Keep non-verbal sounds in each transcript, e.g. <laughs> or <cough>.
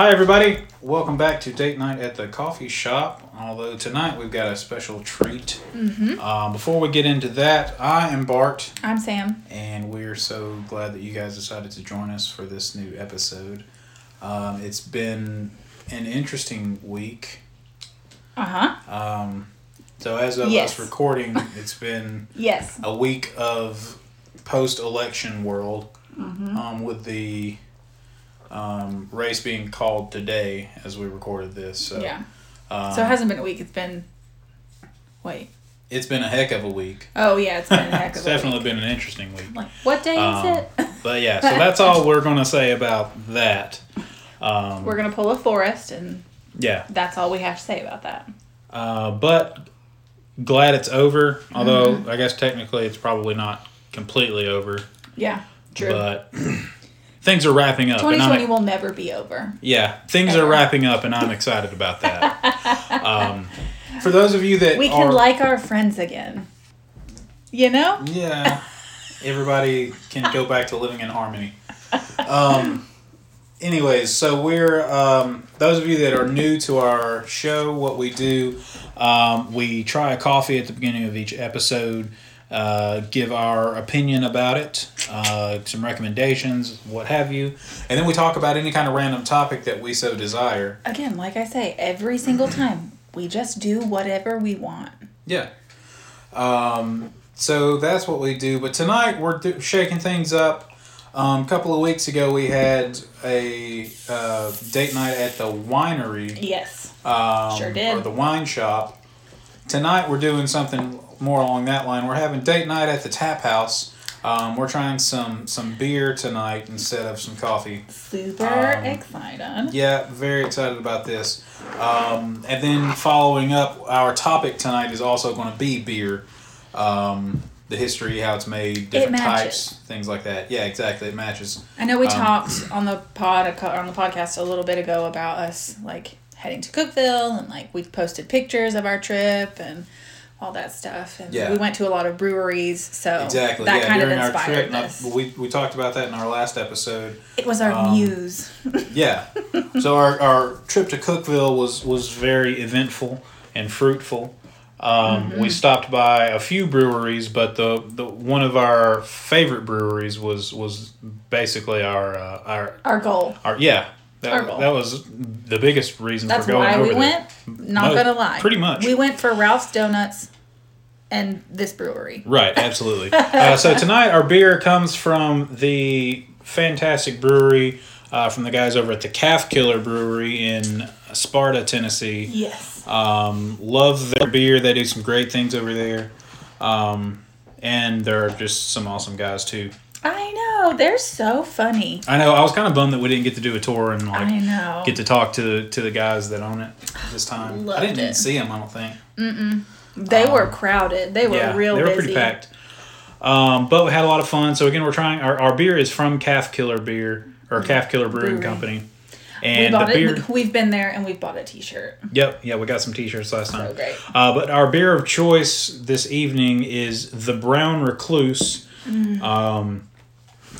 Hi, everybody. Welcome back to Date Night at the Coffee Shop. Although tonight we've got a special treat. Mm-hmm. Um, before we get into that, I am Bart, I'm Sam. and we're so glad that you guys decided to join us for this new episode. Um, it's been an interesting week. Uh huh. Um, so, as of Yes. us recording, it's been <laughs> Yes. a week of post-election world um, with the um, race being called today as we recorded this. So, yeah. um, So it hasn't been a week. It's been. Wait. it's been a heck of a week. Oh yeah, it's been a heck <laughs> of a definitely week. been an interesting week. Like what day Um, is it? But yeah, so that's all <laughs> we're going to say about that. Um, We're gonna pull a Forrest, and yeah, that's all we have to say about that. uh, but glad it's over. Although Mm-hmm. I guess technically it's probably not completely over. Yeah. True. But <clears throat> things are wrapping up. and 2020 will never be over. Yeah, things are wrapping up, and I'm excited about that. <laughs> um, for those of you that We can are, like our friends again. You know? yeah, everybody can go back to living in harmony. Um, anyways, so we're um, those of you that are new to our show. What we do, um, we try a coffee at the beginning of each episode. Uh, give our opinion about it, uh, some recommendations, what have you, and then we talk about any kind of random topic that we so desire. Again, like I say, every single <clears throat> time we just do whatever we want. Yeah. Um, so that's what we do. But tonight we're do- shaking things up. Um, a couple of weeks ago we had a uh, date night at the winery. Yes. Um, Sure did. Or the wine shop. Tonight we're doing something more along that line. We're having date night at the tap house. Um, we're trying some some beer tonight instead of some coffee. Super Um, excited. Yeah, very excited about this. Um, and then following up, our topic tonight is also going to be beer. Um, the history, how it's made, different matches. types, things like that. Yeah, exactly. It matches. I know we Um, talked on the pod on the podcast a little bit ago about us like heading to Cookeville and like we posted pictures of our trip and all that stuff and Yeah. we went to a lot of breweries so Exactly. that yeah, kind of during our inspired trip, and I- we, we talked about that in our last episode. It was our um, muse. <laughs> Yeah. so our, our trip to Cookeville was was very eventful and fruitful. Um, Mm-hmm. We stopped by a few breweries, but the, the one of our favorite breweries was was basically our uh, our Our goal. Our, yeah, that, that was the biggest reason That's for going why over we there. went. Not Mo- gonna lie. pretty much. We went for Ralph's Donuts and this brewery. Right, absolutely. <laughs> uh, so tonight our beer comes from the fantastic brewery uh, from the guys over at the Calf Killer Brewery in Sparta, Tennessee. Yes. Um, love their beer. They do some great things over there. Um, and they're just some awesome guys too. I know. They're so funny. I know. I was kind of bummed that we didn't get to do a tour and like I know. get to talk to to the guys that own it this time. I didn't even see them. I don't think. Mm. they were crowded. They were um, yeah, real they were busy. pretty packed. Um, but we had a lot of fun. So again, we're trying. Our, our beer is from Calf Killer Beer or Calf Killer Brewing Brewery. Company. We And the beer. it. We've been there and we've bought a T-shirt. Yep, yeah, we got some T-shirts last time. So great. Uh, but our beer of choice this evening is the Brown Recluse. Mm. Um,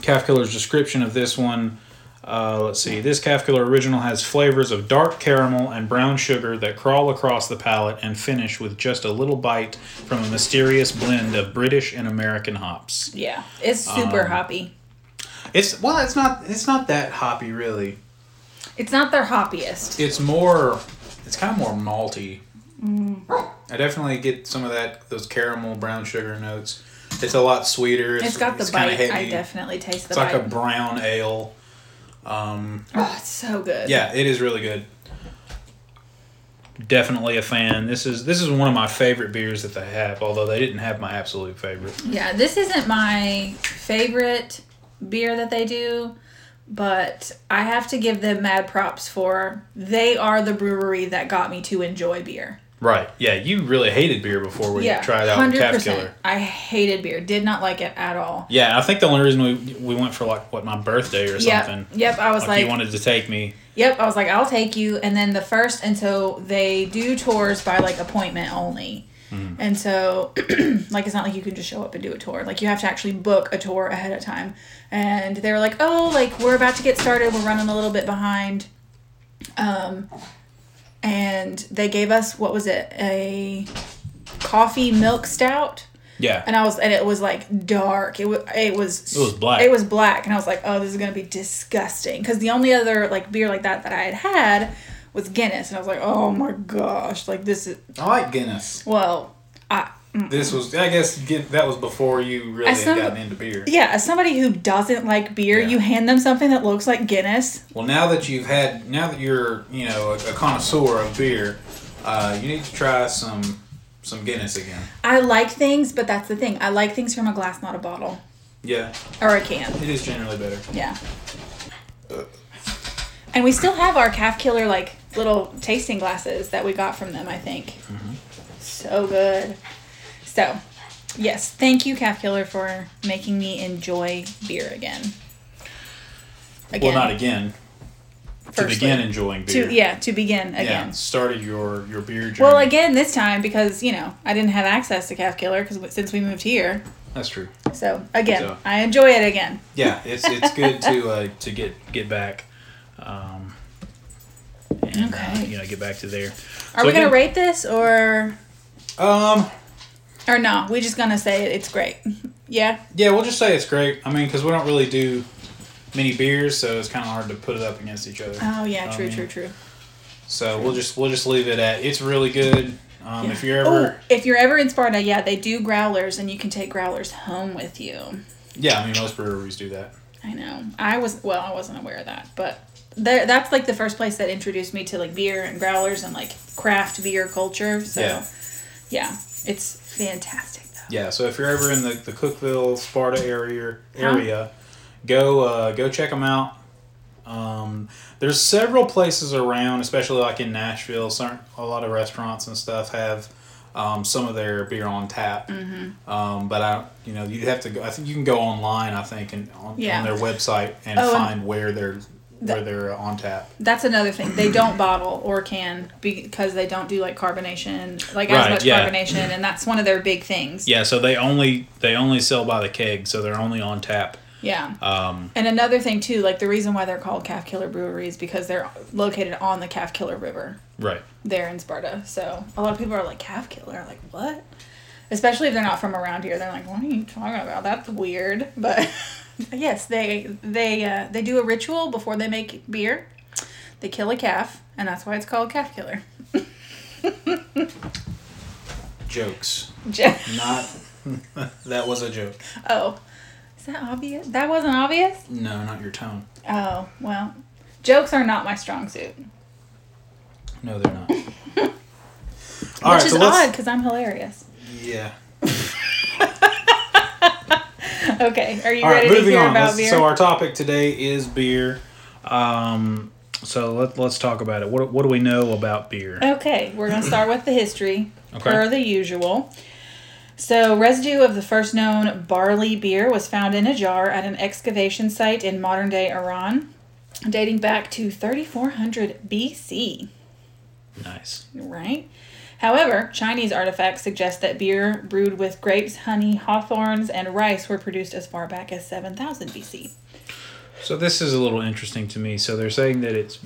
Calf Killer's description of this one. Uh, let's see. This Calf Killer original has flavors of dark caramel and brown sugar that crawl across the palate and finish with just a little bite from a mysterious blend of British and American hops. Yeah, it's super Um, hoppy. It's well, it's not. It's not that hoppy, really. It's not their hoppiest. It's more. It's kind of more malty. I definitely get some of that those caramel brown sugar notes. It's a lot sweeter. It's, it's got the kinda bite. I definitely taste the It's like a brown ale. Um, oh, it's so good. yeah, it is really good. Definitely a fan. This is this is one of my favorite beers that they have. Although they didn't have my absolute favorite. Yeah, this isn't my favorite beer that they do, but I have to give them mad props for they are the brewery that got me to enjoy beer. Right. Yeah, you really hated beer before we yeah, tried out Calf Killer. I hated beer. Did not like it at all. Yeah, I think the only reason we we went for like what my birthday or Yep. something. Yep. I was Like, like, you wanted to take me. Yep, I was like, I'll take you. And then the first, and so they do tours by like appointment only. And so, <clears throat> like, it's not like you can just show up and do a tour. Like, you have to actually book a tour ahead of time. And they were like, oh, like, we're about to get started. We're running a little bit behind. Um, and they gave us what was it? A coffee milk stout. Yeah. And I was, and it was like dark. It was, it was, It was black. It was black, and I was like, oh, this is gonna be disgusting. Because the only other like beer like that that I had had was Guinness, and I was like, oh my gosh, like this is I like Guinness. well, I This was, I guess, get, that was before you really As had gotten into beer. yeah, as somebody who doesn't like beer, Yeah. you hand them something that looks like Guinness. Well, now that you've had, now that you're, you know, a, a connoisseur of beer, uh, you need to try some, some Guinness again. I like things, but that's the thing. I like things from a glass, not a bottle Yeah, or a can. it is generally better. Yeah. And we still have our calf killer like little tasting glasses that we got from them, I think. So good. So, yes, thank you calf killer for making me enjoy beer again. again. Well, not again. To begin enjoying beer. To yeah, to begin again. Yeah, started your your beer journey. Well, again this time because, you know, I didn't have access to calf killer cuz since we moved here. That's true. So, again, So- I enjoy it again. Yeah, it's it's good to uh, to get get back, um, and uh, Okay. you know get back to there. Are So we going to again- rate this or Um, or no? We just going to say it, it's great. <laughs> Yeah. yeah, we'll just say it's great. I mean, because we don't really do many beers, so it's kind of hard to put it up against each other. Oh, yeah, true, true, true. So we'll just we'll just leave it at it's really good. Um, Yeah. If you're ever Oh, if you're ever in Sparta, yeah, they do growlers, and you can take growlers home with you. yeah, I mean most breweries do that. I know. I was well, I wasn't aware of that, but there, that's like the first place that introduced me to like beer and growlers and like craft beer culture. So, Yeah. yeah, it's fantastic though. Yeah, so if you're ever in the, the Cookeville, Sparta area, area, go uh, go check them out. Um, there's several places around, especially like in Nashville. Certain, a lot of restaurants and stuff have um, some of their beer on tap. Mm-hmm. Um, but I, you know, you have to go. I think you can go online. I think and on, Yeah. on their website and Oh, and find where they're where they're on tap. That's another thing. They don't bottle or can because they don't do like carbonation, like as much yeah. carbonation, and that's one of their big things. Yeah, so they only they only sell by the keg, so they're only on tap. Yeah. Um, And another thing too, like the reason why they're called Calf Killer Brewery is because they're located on the Calf Killer River right. there in Sparta. So a lot of people are like Calf Killer, like what? Especially if they're not from around here, they're like, "What are you talking about? That's weird." <laughs> But yes, they they uh, they do a ritual before they make beer. They kill a calf, and that's why it's called Calf Killer. Jokes. Je- Not. that was a joke. oh, is that obvious? That wasn't obvious. No, not your tone. Oh well, jokes are not my strong suit, No, they're not. which <laughs> All right, is so odd because I'm hilarious. Yeah. <laughs> Okay, are you All right, ready to hear on. about Let's- beer? So our topic today is beer. Um, so let, let's talk about it. What, what do we know about beer? Okay, we're going to start with the history, <clears throat> Okay. per the usual. So, residue of the first known barley beer was found in a jar at an excavation site in modern day Iran, dating back to 3400 BC, Nice. right? However, Chinese artifacts suggest that beer brewed with grapes, honey, hawthorns, and rice were produced as far back as 7000 BC. So this is a little interesting to me. So they're saying that it's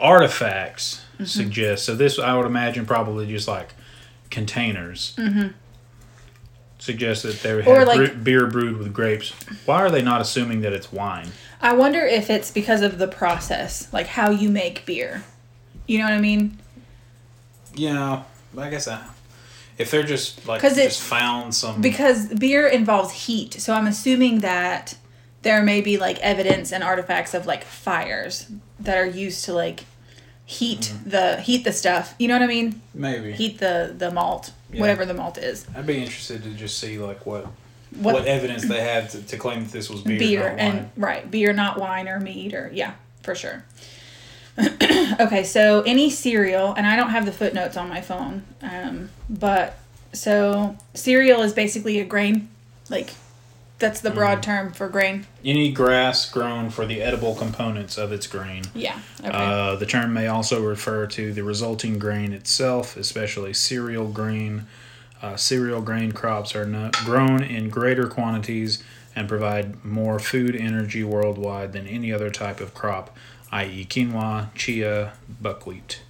artifacts Mm-hmm. suggest. So this I would imagine probably just like containers. Mm-hmm. Suggest that they had like- beer brewed with grapes. Why are they not assuming that it's wine? I wonder if it's because of the process, like how you make beer. You know what I mean? Yeah, I guess that. If they're just like it- just found some Because beer involves heat, so I'm assuming that there may be like evidence and artifacts of like fires that are used to like heat mm-hmm. the heat the stuff. You know what I mean? maybe Heat the the malt, Yeah. whatever the malt is. I'd be interested to just see like what What, what, evidence they have to, to claim that this was beer, beer and wine. right beer, not wine or meat or yeah, for sure. <clears throat> okay, so any cereal, and I don't have the footnotes on my phone, um, but so cereal is basically a grain, like that's the broad term for grain. Any grass grown for the edible components of its grain. Yeah. Okay. Uh, the term may also refer to the resulting grain itself, especially cereal grain. Uh, cereal grain crops are not grown in greater quantities and provide more food energy worldwide than any other type of crop, i.e., quinoa, chia, buckwheat.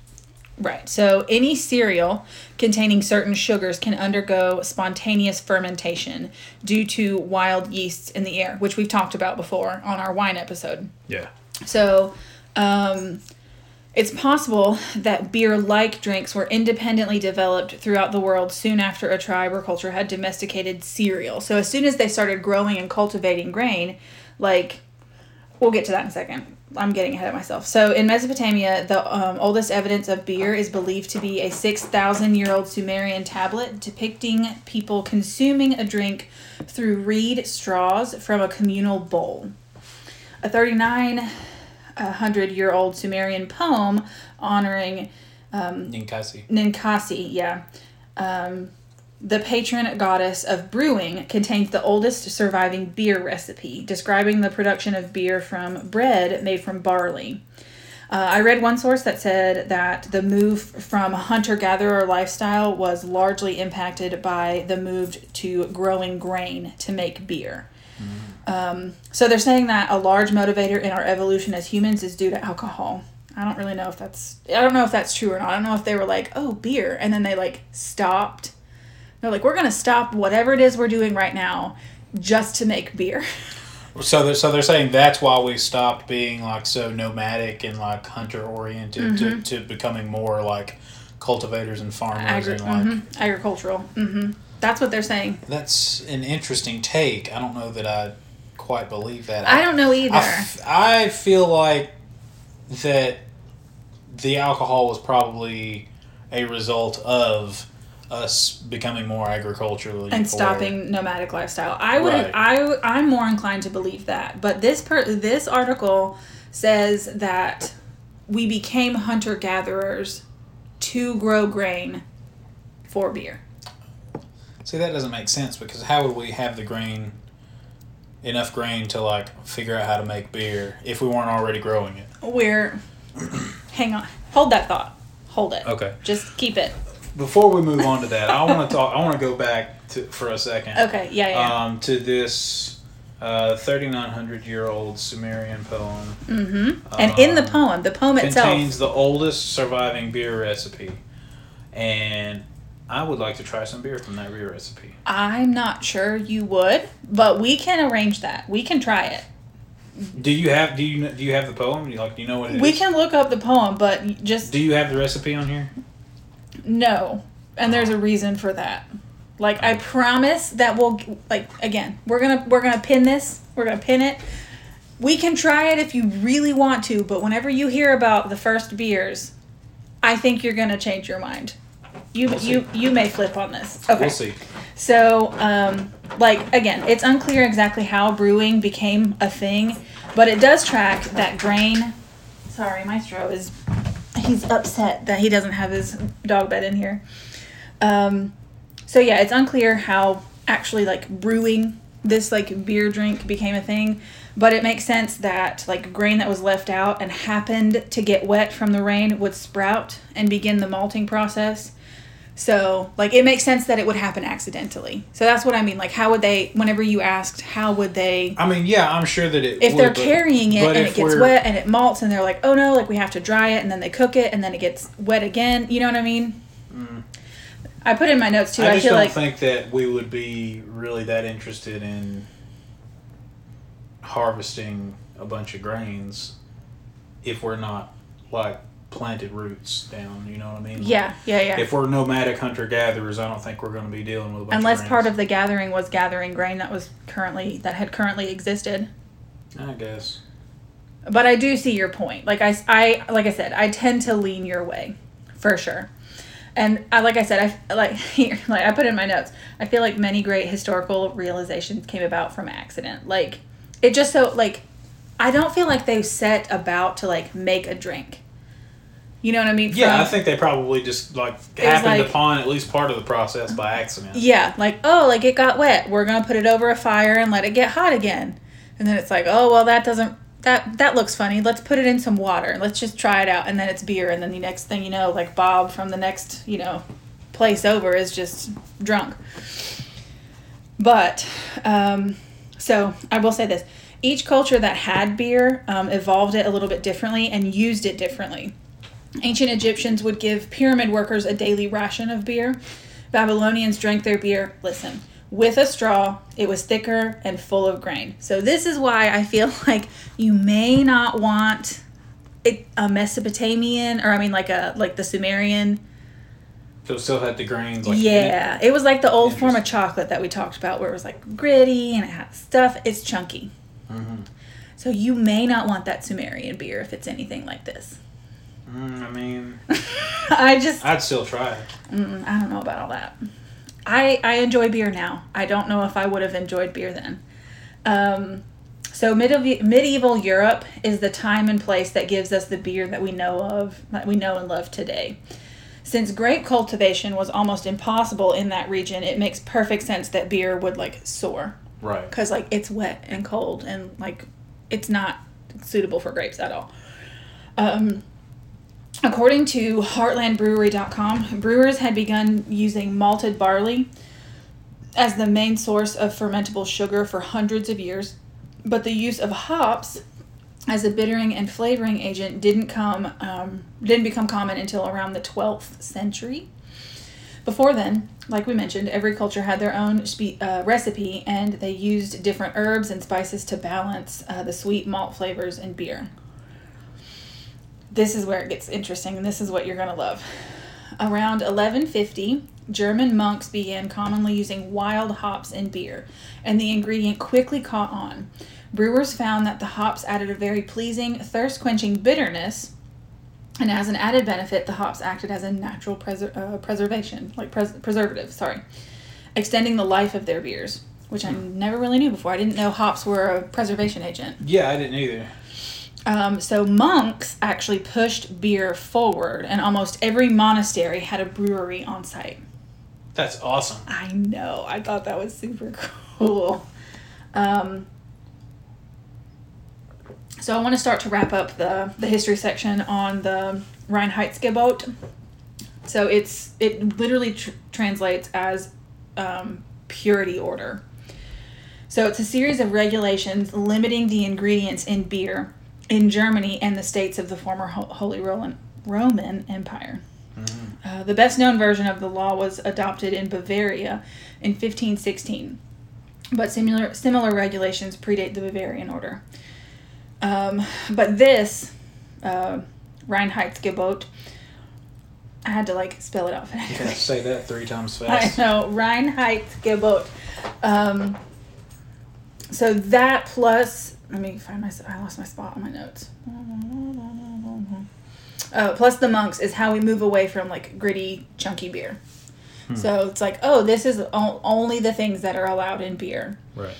Right. So any cereal containing certain sugars can undergo spontaneous fermentation due to wild yeasts in the air, which we've talked about before on our wine episode. Yeah. So, um, it's possible that beer like drinks were independently developed throughout the world soon after a tribe or culture had domesticated cereal. So, as soon as they started growing and cultivating grain, like, we'll get to that in a second. I'm getting ahead of myself. So, in Mesopotamia, the um, oldest evidence of beer is believed to be a 6,000 year old Sumerian tablet depicting people consuming a drink through reed straws from a communal bowl. A 3,900 year old Sumerian poem honoring um, Ninkasi. Ninkasi, yeah. Um, the patron goddess of brewing contains the oldest surviving beer recipe, describing the production of beer from bread made from barley. Uh, I read one source that said that the move from hunter gatherer lifestyle was largely impacted by the move to growing grain to make beer. Um, so they're saying that a large motivator in our evolution as humans is due to alcohol. I don't really know if that's I don't know if that's true or not. I don't know if they were like, "Oh, beer," and then they like stopped. They're like, "We're going to stop whatever it is we're doing right now just to make beer." <laughs> So they're, so they're saying that's why we stopped being like so nomadic and like hunter oriented to, to becoming more like cultivators and farmers Agri- and like mhm, agricultural. hmm That's what they're saying. that's an interesting take. I don't know that I quite believe that. I don't know either. I, f- I feel like that the alcohol was probably a result of us becoming more agriculturally and stopping nomadic lifestyle. I would Right. I I'm more inclined to believe that. But this per this article says that we became hunter gatherers to grow grain for beer. See, that doesn't make sense because how would we have the grain, enough grain to like figure out how to make beer if we weren't already growing it? We're hang on. Hold that thought. Hold it. Okay. Just keep it. Before we move on to that, I want to talk. I want to go back to for a second. Okay, yeah, yeah. Um, to this uh, 3,900 year old Sumerian poem mm-hmm. And in the um, poem, the poem itself contains the oldest surviving beer recipe, and I would like to try some beer from that beer recipe. I'm not sure you would, but we can arrange that. We can try it. Do you have do you do you have the poem? Do you, like do you know what it is? We can look up the poem, but just Do you have the recipe on here? No. And there's a reason for that. Like I promise that we'll like again, we're going to we're going to pin this. We're going to pin it. We can try it if you really want to, but whenever you hear about the first beers, I think you're going to change your mind. You We'll you you may flip on this. Okay. We'll see. So, um, like again, it's unclear exactly how brewing became a thing, but it does track that grain. Sorry, Maestro is he's upset that he doesn't have his dog bed in here. Um, so yeah, it's unclear how actually like brewing this like beer drink became a thing, but it makes sense that like grain that was left out and happened to get wet from the rain would sprout and begin the malting process. So, like, it makes sense that it would happen accidentally. So that's what I mean. Like, how would they? Whenever you asked, how would they? I mean, yeah, I'm sure that it. If would, they're but- carrying it and it gets wet and it malts, and they're like, oh no, like we have to dry it, and then they cook it, and then it gets wet again. You know what I mean? I put in my notes too. Mm. I I, just don't like think that we would be really that interested in harvesting a bunch of grains if we're not like planted roots down. You know what I mean? yeah, yeah, yeah. If we're nomadic hunter gatherers, I don't think we're going to be dealing with a bunch Unless of part of the gathering was gathering grain that was currently that had currently existed. I guess. But I do see your point. Like I, I like I said, I tend to lean your way, for sure. And I, like I said, I like <laughs> here, like I put in my notes. I feel like many great historical realizations came about from accident. Like it just so like I don't feel like they set about to like make a drink. You know what I mean? Yeah, From- I think they probably just like happened like- upon at least part of the process by accident. Yeah, like oh, like it got wet. We're gonna put it over a fire and let it get hot again. And then it's like, oh well, that doesn't that that looks funny. Let's put it in some water. Let's just try it out. And then it's beer. And then the next thing you know, like Bob from the next you know place over is just drunk. But um, So I will say this: each culture that had beer um, evolved it a little bit differently and used it differently. Ancient Egyptians would give pyramid workers a daily ration of beer. Babylonians drank their beer. Listen, with a straw. It was thicker and full of grain. So this is why I feel <laughs> like you may not want it, a Mesopotamian or I mean like a like the Sumerian. So it still had the grains. Like in it? yeah, it was like the old form of chocolate that we talked about, where it was like gritty and it had stuff. It's chunky. Mhm. So you may not want that Sumerian beer if it's anything like this. Mm, I mean, <laughs> I just I'd still try. Mm, I don't know about all that. I I enjoy beer now. I don't know if I would have enjoyed beer then. Um, so medieval medieval Europe is the time and place that gives us the beer that we know of, that we know and love today. Since grape cultivation was almost impossible in that region, it makes perfect sense that beer would like soar Right. because like it's wet and cold and like it's not suitable for grapes at all. Um, according to HeartlandBrewery.com, brewers had begun using malted barley as the main source of fermentable sugar for hundreds of years, but the use of hops as a bittering and flavoring agent didn't come um, didn't become common until around the 12th century. Before then, like we mentioned, every culture had their own spe- uh, recipe, and they used different herbs and spices to balance uh, the sweet malt flavors in beer. This is where it gets interesting, and this is what you're going to love. Around 1150, German monks began commonly using wild hops in beer, and the ingredient quickly caught on. Brewers found that the hops added a very pleasing, thirst quenching bitterness, and as an added benefit, the hops acted as a natural preser- uh, preservation, like pres- preservative, sorry, extending the life of their beers, which I never really knew before. I didn't know hops were a preservation agent. Yeah, I didn't either. Um, so monks actually pushed beer forward, and almost every monastery had a brewery on site. That's awesome. I know. I thought that was super <laughs> cool. Um, so I want to start to wrap up the the history section on the Reinheitsgebot. So it's it literally tr- translates as um, purity order. So it's a series of regulations limiting the ingredients in beer in Germany and the states of the former Holy Roman Roman Empire. Uh, the best known version of the law was adopted in Bavaria in 1516, but similar similar regulations predate the Bavarian order. Um, but this uh, Reinheitsgebot, I had to like spell it out. You gotta say that three times <laughs> fast. I know Reinheitsgebot. Um, so that plus, let me find my. I lost my spot on my notes. Uh, plus the monks is how we move away from like gritty, chunky beer. So it's like, oh, this is only the things that are allowed in beer. Right.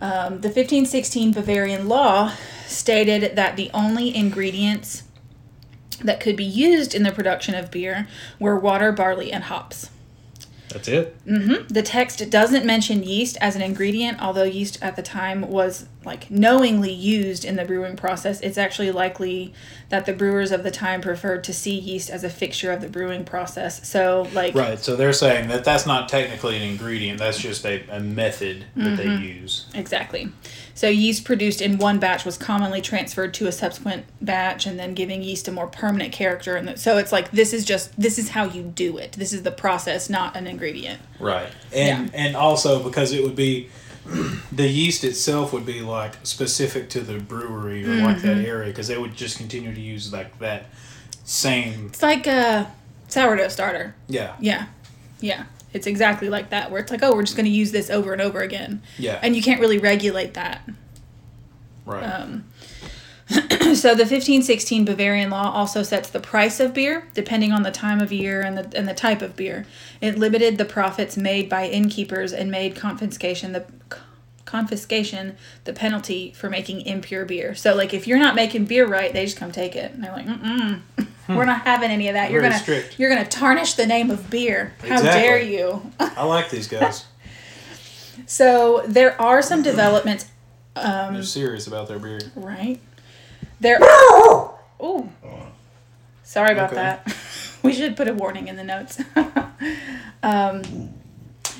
Um, the 1516 Bavarian law stated that the only ingredients that could be used in the production of beer were water, barley, and hops. That's it. hmm The text doesn't mention yeast as an ingredient, although yeast at the time was like knowingly used in the brewing process. It's actually likely that the brewers of the time preferred to see yeast as a fixture of the brewing process. So, like, Right. So they're saying that that's not technically an ingredient. That's just a, a method that they use. Exactly. So yeast produced in one batch was commonly transferred to a subsequent batch, and then giving yeast a more permanent character. And so it's like this is just this is how you do it. This is the process, not an ingredient. Right. And and also because it would be <clears throat> the yeast itself would be like specific to the brewery or like that mm-hmm. area because they would just continue to use like that same It's like a sourdough starter. yeah Yeah, yeah. It's exactly like that, where it's like, oh, we're just going to use this over and over again, yeah and you can't really regulate that. right Um, <clears throat> so the 1516 Bavarian law also sets the price of beer depending on the time of year and the and the type of beer. It limited the profits made by innkeepers and made confiscation the confiscation the penalty for making impure beer. So like if you're not making beer right, they just come take it and they're like, mm <laughs> we're not having any of that. You're Very gonna strict. you're gonna tarnish the name of beer. How Exactly. dare you? I like these guys <laughs> so there are some developments. Um, they're serious about their beer Right. There. <coughs> oh, Sorry about Okay. that. <laughs> we should put a warning in the notes. um,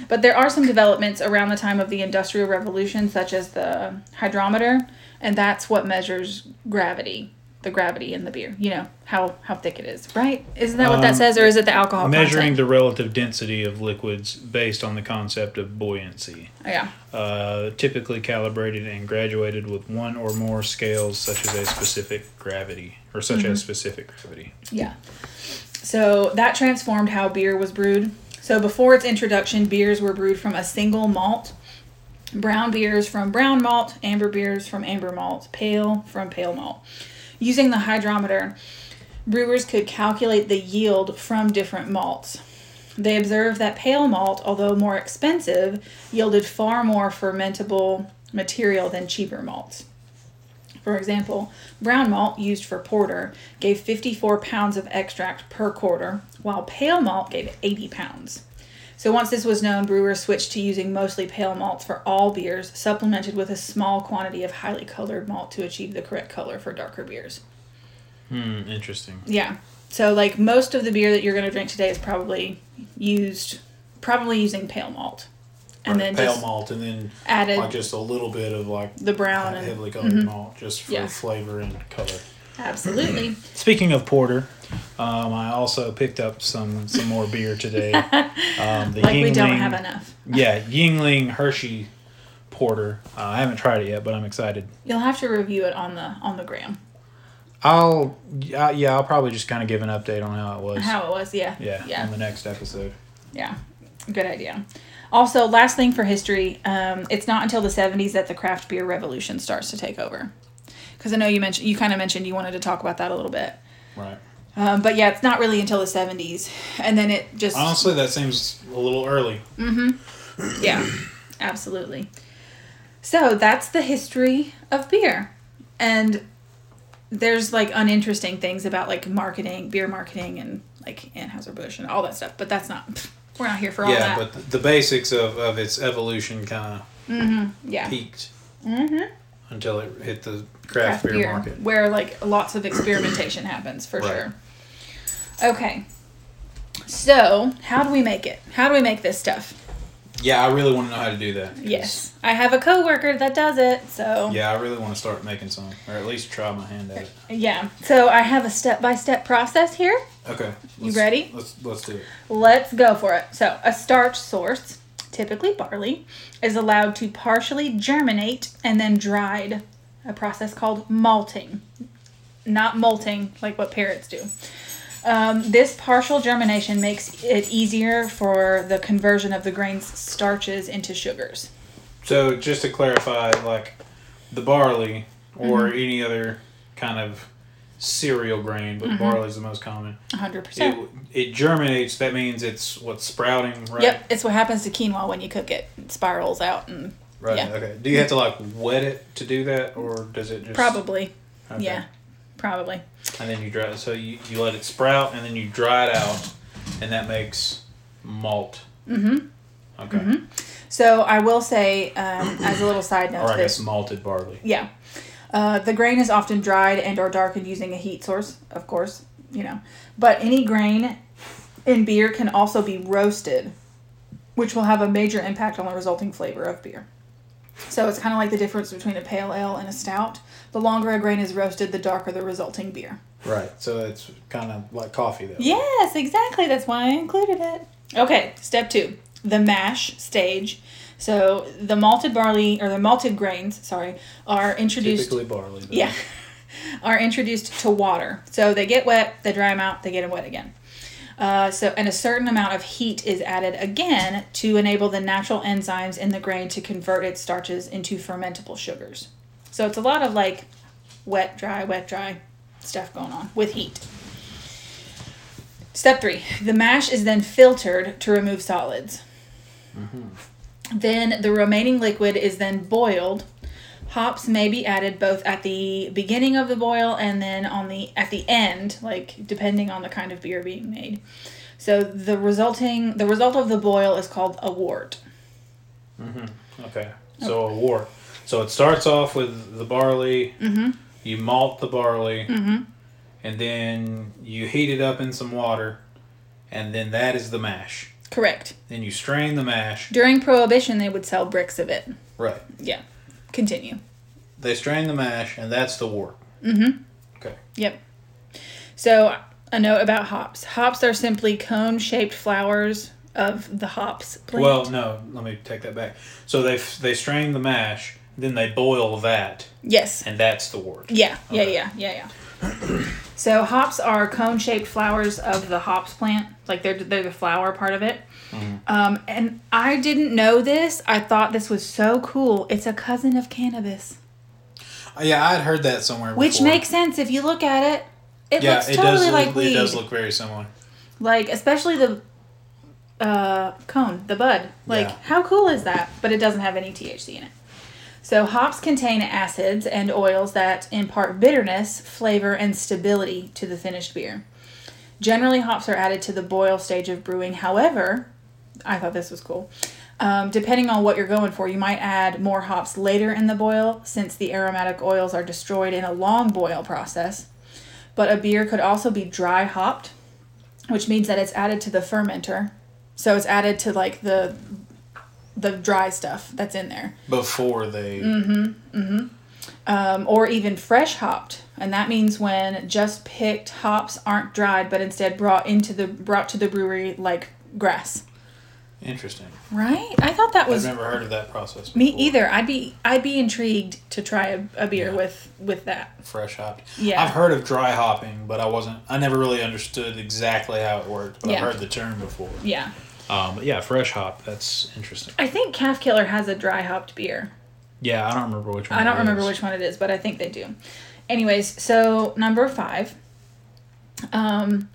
But there are some developments around the time of the Industrial Revolution, such as the hydrometer, and that's what measures gravity, the gravity in the beer. You know how how thick it is, right? Isn't that what that Um, says, or is it the alcohol Measuring content? the relative density of liquids based on the concept of buoyancy. Oh, yeah. Uh, typically calibrated and graduated with one or more scales, such as a specific gravity, or such Mm-hmm. as specific gravity. Yeah. So that transformed how beer was brewed. So before its introduction, beers were brewed from a single malt. Brown beers from brown malt, amber beers from amber malt, pale from pale malt. Using the hydrometer, brewers could calculate the yield from different malts. They observed that pale malt, although more expensive, yielded far more fermentable material than cheaper malts. For example, brown malt used for porter gave 54 pounds of extract per quarter, while pale malt gave 80 pounds. So once this was known, brewers switched to using mostly pale malts for all beers, supplemented with a small quantity of highly colored malt to achieve the correct color for darker beers. Hmm, interesting. Yeah. So like most of the beer that you're going to drink today is probably used probably using pale malt. And then pale just malt, and then added like just a little bit of like the brown and heavily colored malt, just for Yeah. flavor and color. absolutely. <clears throat> Speaking of porter, um, I also picked up some some more beer today. <laughs> Um, the like we don't have enough. Yeah, Yuengling Hershey Porter. Uh, I haven't tried it yet, but I'm excited. You'll have to review it on the on the gram. I'll uh, yeah, I'll probably just kind of give an update on how it was. How it was, yeah. yeah, Yeah. on the next episode. Yeah, good idea. Also, last thing for history, um, it's not until the 70s that the craft beer revolution starts to take over. Because I know you mentioned, you kind of mentioned you wanted to talk about that a little bit. Right. Um, but yeah, it's not really until the 70s. And then it just. Honestly, that seems a little early. Yeah, absolutely. So that's the history of beer. And there's like uninteresting things about like marketing, beer marketing, and like Anheuser-Busch and all that stuff. But that's not, we're not here for all yeah, that. but the, basics of, of its evolution kind of yeah. peaked Mm-hmm. until it hit the craft, beer, market. where like lots of experimentation <clears throat> happens for Right. sure. Okay. So, how do we make it? How do we make this stuff? Yeah, I really want to know how to do that. Yes. I have a coworker that does it, so Yeah, I really want to start making some, or at least try my hand at it. yeah. So, I have a step-by-step process here. Okay. You ready? Let's let's do it. Let's go for it. So, a starch source, typically barley, is allowed to partially germinate and then dried, a process called malting. Not molting like what parrots do. Um, this partial germination makes it easier for the conversion of the grain's starches into sugars. So just to clarify, like the barley or Mm-hmm. any other kind of cereal grain, but barley is the most common. 100%. It it germinates. That means it's what sprouting, right? Yep, it's what happens to quinoa when you cook it. It spirals out and Right. Yeah. Okay. Do you have to like wet it to do that, or does it just probably, Okay. yeah, probably. And then you dry. So you, you let it sprout, and then you dry it out, and that makes malt. Mm-hmm. Okay. So I will say, um, <clears throat> as a little side note, Or I this, guess malted barley. Yeah. Uh, the grain is often dried and or darkened using a heat source, of course, you know. But any grain in beer can also be roasted, which will have a major impact on the resulting flavor of beer. So it's kind of like the difference between a pale ale and a stout. The longer a grain is roasted, the darker the resulting beer. Right. So it's kind of like coffee, though. Yes, exactly. That's why I included it. Okay, step two the mash stage. So the malted barley, or the malted grains, sorry, are introduced. Typically barley. though. Yeah. <laughs> Are introduced to water. So they get wet, they dry them out, they get them wet again. Uh, so, and a certain amount of heat is added again to enable the natural enzymes in the grain to convert its starches into fermentable sugars. So it's a lot of like wet, dry, wet, dry stuff going on with heat. Step three the mash is then filtered to remove solids. Mm-hmm. Then the remaining liquid is then boiled. Hops may be added both at the beginning of the boil and then on the at the end, like depending on the kind of beer being made. So the resulting the result of the boil is called a wort. Mm-hmm. Okay. So oh. a wort. So it starts off with the barley. Mm-hmm. You malt the barley. Mm-hmm. And then you heat it up in some water. And then that is the mash. Correct. Then you strain the mash. During Prohibition, they would sell bricks of it. Right. Yeah. Continue. They strain the mash, and that's the wort. Mm-hmm. Okay. Yep. So, a note about hops. Hops are simply cone shaped flowers of the hops plant. Well, no, let me take that back. So they they strain the mash, then they boil that, yes. and that's the wort. Yeah, yeah, Okay. yeah, yeah, yeah. <clears throat> so hops are cone-shaped flowers of the hops plant. Like they're they're the flower part of it. Mm-hmm. Um, and I didn't know this. I thought this was so cool. It's a cousin of cannabis, Uh, Yeah, I'd heard that somewhere. which before. makes sense if you look at it. It yeah, looks it does. like look, weed. it does look very similar. like especially the uh, cone, the bud. Like Yeah. how cool is that? But it doesn't have any THC in it. So hops contain acids and oils that impart bitterness, flavor, and stability to the finished beer. Generally, hops are added to the boil stage of brewing. However, I thought this was cool. Um, depending on what you're going for, you might add more hops later in the boil since the aromatic oils are destroyed in a long boil process. But a beer could also be dry hopped, which means that it's added to the fermenter. So it's added to like the the dry stuff that's in there. Before they. Mm-hmm. mm-hmm Um, or even fresh hopped, and that means when just picked hops aren't dried but instead brought into the brought to the brewery like grass. Interesting. Right? I thought that was I've never heard of that process. me either. I'd be I'd be intrigued to try a, a beer Yeah. with with that. Fresh hopped. Yeah. I've heard of dry hopping, but I wasn't. I never really understood exactly how it worked. But Yeah. I've heard the term before. Yeah. Um, yeah, fresh hop. That's interesting. I think Calf Killer has a dry hopped beer. Yeah, I don't remember which one. I don't it remember is. which one it is, but I think they do. Anyways, so number five. Um,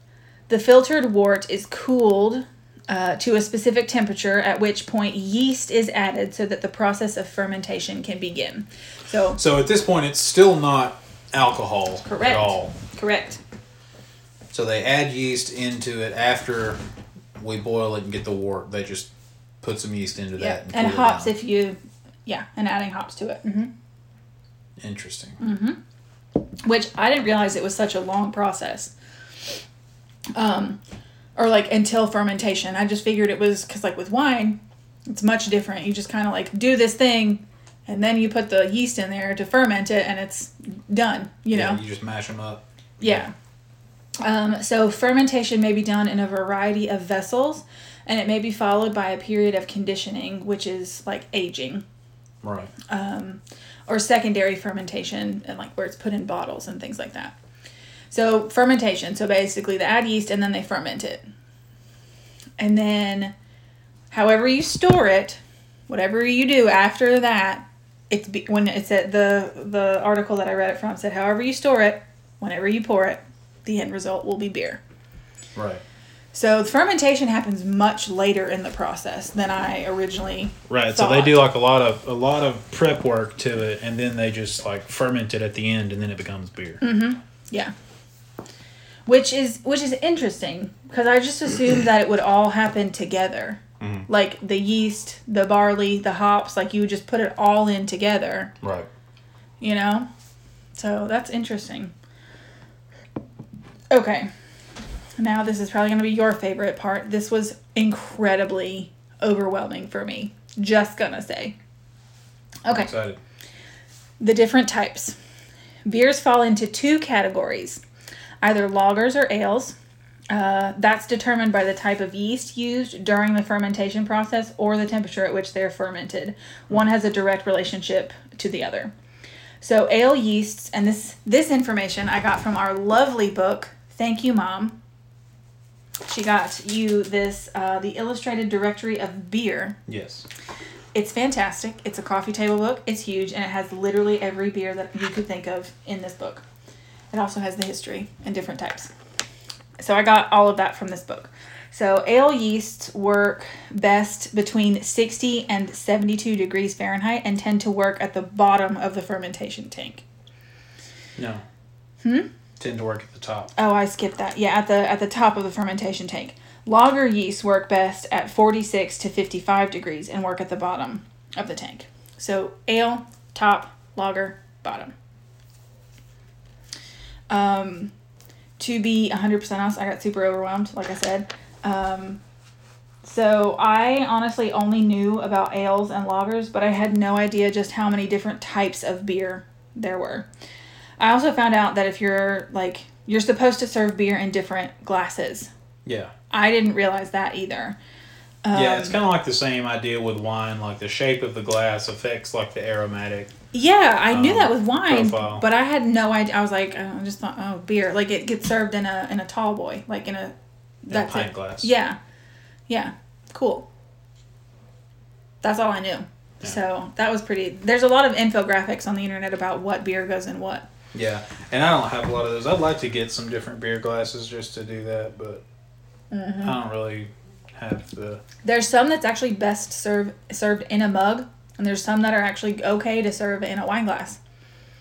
the filtered wort is cooled uh, to a specific temperature, at which point yeast is added so that the process of fermentation can begin. So, So at this point, it's still not alcohol Correct. at all. correct. So they add yeast into it after we boil it and get the wort. They just put some yeast into Yeah, that and, and hops if you, yeah, and adding hops to it. hmm Interesting. which I didn't realize it was such a long process. Um, or like until fermentation. I just figured it was because like with wine, it's much different. You just kind of like do this thing, and then you put the yeast in there to ferment it, and it's done. You yeah, know. you just mash them up. Yeah. Um, so fermentation may be done in a variety of vessels, and it may be followed by a period of conditioning, which is like aging Right. um, or secondary fermentation and like where it's put in bottles and things like that. So fermentation. So basically, they add yeast and then they ferment it, and then however you store it, whatever you do after that, it's be, when it's at the the article that I read it from said however you store it, whenever you pour it, the end result will be beer. Right. So the fermentation happens much later in the process than I originally Right. So they do like a lot of a lot of prep work to it, and then they just like ferment it at the end, and then it becomes beer. Mm-hmm. Yeah. Which is which is interesting because I just assumed that it would all happen together. Like the yeast, the barley, the hops, like you would just put it all in together, Right. you know? So that's interesting. Okay. Now this is probably going to be your favorite part. This was incredibly overwhelming for me. Just going to say. Okay. Excited. The different types. Beers fall into two categories either lagers or ales. Uh, that's determined by the type of yeast used during the fermentation process or the temperature at which they're fermented. One has a direct relationship to the other. So ale yeasts, and this this information I got from our lovely book. Thank you, mom. She got you this uh, the illustrated directory of beer. Yes. It's fantastic. It's a coffee table book. It's huge, and it has literally every beer that you could think of in this book. It also has the history and different types. So I got all of that from this book. So ale yeasts work best between 60 and 72 degrees Fahrenheit and tend to work at the bottom of the fermentation tank. No. Hmm? Tend to work at the top. Oh, I skipped that. Yeah, at the at the top of the fermentation tank. Lager yeast work best at 46 to 55 degrees and work at the bottom of the tank. So ale, top, lager, bottom. Um, to be 100% honest, I got super overwhelmed, like I said. Um, So I honestly only knew about ales and lagers, but I had no idea just how many different types of beer there were. I also found out that if you're like you're supposed to serve beer in different glasses. Yeah. I didn't realize that either. yeah, it's Um, kind of like the same idea with wine. Like the shape of the glass affects like the aromatic. Yeah, I knew um, that with wine, profile. but I had no idea. I was like, oh, I just thought, oh, beer. Like it gets served in a in a tall boy, like in a in a that's pint it. glass. Yeah, yeah, cool. That's all I knew. So that was pretty. There's a lot of infographics on the internet about what beer goes in what. Yeah, and I don't have a lot of those. I'd like to get some different beer glasses just to do that, but Mm-hmm. I don't really have the. There's some that's actually best served served in a mug, and there's some that are actually okay to serve in a wine glass.